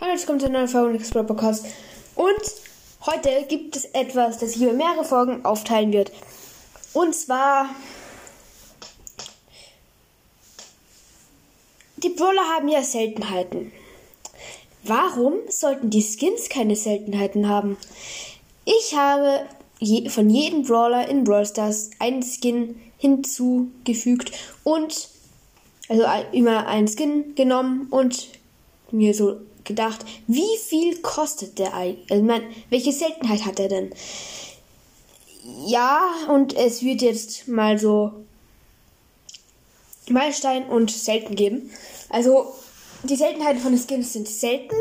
Hallo, jetzt kommt ein neuer Folge Explore Podcast. Und heute gibt es etwas, das sich über mehrere Folgen aufteilen wird. Und zwar. Die Brawler haben ja Seltenheiten. Warum sollten die Skins keine Seltenheiten haben? Ich habe je, von jedem Brawler in Brawl Stars einen Skin hinzugefügt und also immer einen Skin genommen und mir so gedacht, wie viel kostet der eigentlich? Also man, welche Seltenheit hat er denn? Ja, und es wird jetzt mal so Meilenstein und selten geben. Also die Seltenheiten von den Skins sind selten,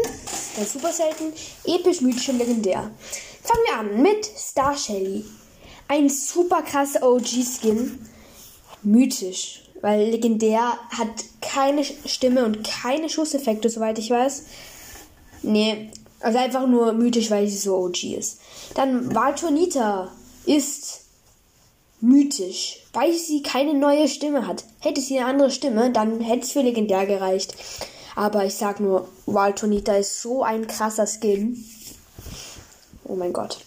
dann super selten, episch, mythisch und legendär. Fangen wir an mit Star Shelly. Ein super krasser OG-Skin. Mythisch. Weil legendär hat keine Stimme und keine Schusseffekte, soweit ich weiß. Nee, also einfach nur mythisch, weil sie so OG ist. Dann Valtonita ist mythisch, weil sie keine neue Stimme hat. Hätte sie eine andere Stimme, dann hätte es für legendär gereicht. Aber ich sag nur, Valtonita ist so ein krasser Skin. Oh mein Gott.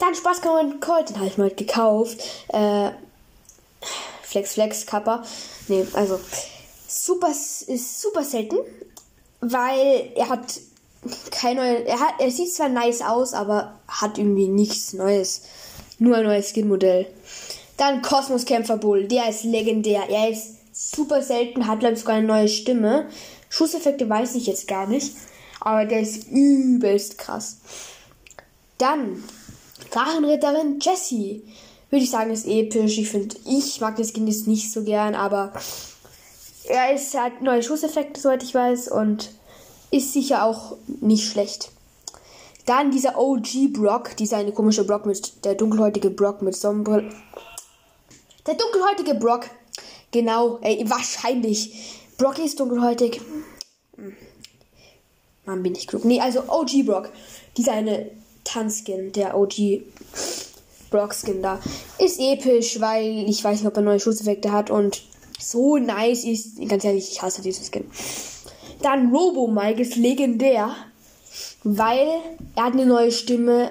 Dann Spaßkammer Colt, den habe ich mal gekauft. Äh, Flex Flex Kappa. Nee, also super ist super selten, weil er hat kein neue. Er, hat, er sieht zwar nice aus, aber hat irgendwie nichts Neues. Nur ein neues Skin-Modell. Dann Kosmos Kämpfer Bull. Der ist legendär. Er ist super selten, hat glaube ich sogar eine neue Stimme. Schusseffekte weiß ich jetzt gar nicht. Aber der ist übelst krass. Dann Drachenritterin Jessie. Würde ich sagen, ist episch. Ich finde, ich mag das Skin jetzt nicht so gern, aber er ist, hat neue Schusseffekte, soweit ich weiß, und ist sicher auch nicht schlecht. Dann dieser OG Brock, dieser eine komische Brock mit der dunkelhäutige Brock mit Sonnenbrille. Der dunkelhäutige Brock. Genau, ey, wahrscheinlich. Brock ist dunkelhäutig. Mann, bin ich klug. Nee, also OG Brock. Dieser eine Tanzskin, der OG Brock Skin da. Ist episch, weil ich weiß nicht, ob er neue Schusseffekte hat und so nice ist. Ganz ehrlich, ich hasse diesen Skin. Dann Robo Mike ist legendär, weil er hat eine neue Stimme.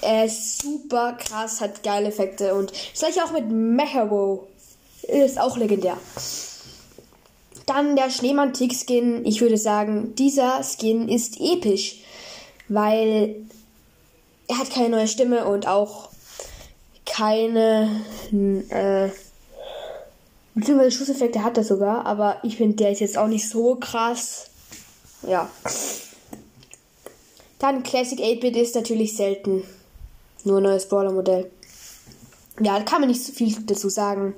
Er ist super krass, hat geile Effekte und das gleiche auch mit Mecharo. Ist auch legendär. Dann der Schneemann Tick Skin. Ich würde sagen, dieser Skin ist episch, weil er hat keine neue Stimme und auch keine äh, beziehungsweise Schusseffekte hat er sogar, aber ich finde, der ist jetzt auch nicht so krass. Ja. Dann Classic 8-Bit ist natürlich selten. Nur neues Brawler-Modell. Ja, da kann man nicht so viel dazu sagen.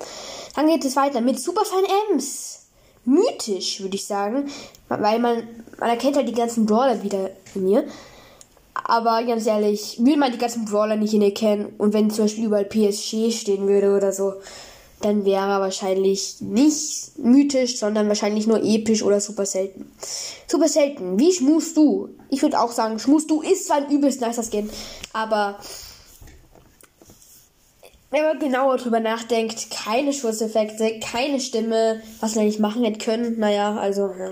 Dann geht es weiter mit Superfan Ems. Mythisch, würde ich sagen. Weil man, man erkennt halt die ganzen Brawler wieder in mir. Aber ganz ehrlich, will man die ganzen Brawler nicht in ihr kennen und wenn zum Beispiel überall PSG stehen würde oder so, dann wäre er wahrscheinlich nicht mythisch, sondern wahrscheinlich nur episch oder super selten. Super selten. Wie schmust du? Ich würde auch sagen, schmust du ist zwar ein übelst nicer Skin, aber wenn man genauer drüber nachdenkt, keine Schusseffekte, keine Stimme, was man nicht machen hätte können, naja, also, ja.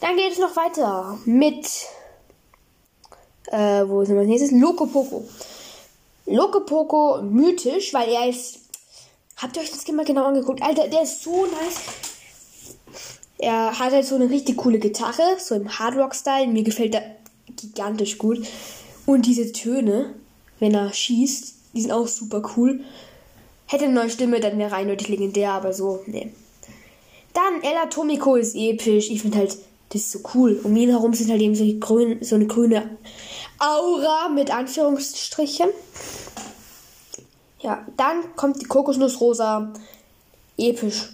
Dann geht es noch weiter mit, äh, wo sind wir als nächstes? Loco Poco. Loco Poco mythisch, weil er ist Habt ihr euch das mal genau angeguckt? Alter, der ist so nice. Er hat halt so eine richtig coole Gitarre, so im Hardrock-Style. Mir gefällt der gigantisch gut. Und diese Töne, wenn er schießt, die sind auch super cool. Hätte eine neue Stimme, dann wäre er eindeutig legendär, aber so, nee. Dann El Atomico ist episch. Ich finde halt, das ist so cool. Um ihn herum sind halt eben so, grün, so eine grüne Aura mit Anführungsstrichen. Ja, dann kommt die Kokosnussrosa. Episch.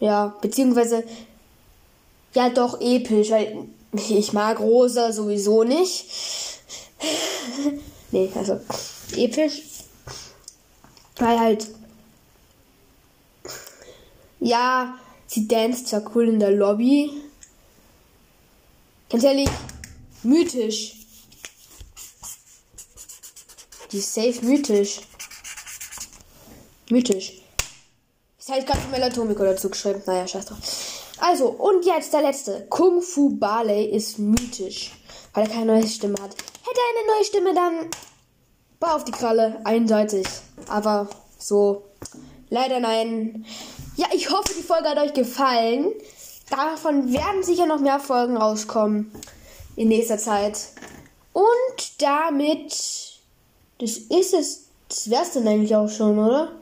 Ja, beziehungsweise, ja doch episch, weil ich mag rosa sowieso nicht. nee, also episch. Weil halt, ja, sie danst zwar cool in der Lobby. Ganz ehrlich, mythisch. Die ist safe mythisch. Mythisch. Das heißt gerade Melatomico dazu geschrieben. Naja, scheiß drauf. Also, und jetzt der letzte. Kung Fu Barley ist mythisch, weil er keine neue Stimme hat. Hätte er eine neue Stimme, dann war auf die Kralle, einseitig. Aber so, leider nein. Ja, ich hoffe, die Folge hat euch gefallen. Davon werden sicher noch mehr Folgen rauskommen in nächster Zeit. Und damit, das ist es, das wär's dann eigentlich auch schon, oder?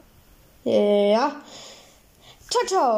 Ja. Ciao, ciao.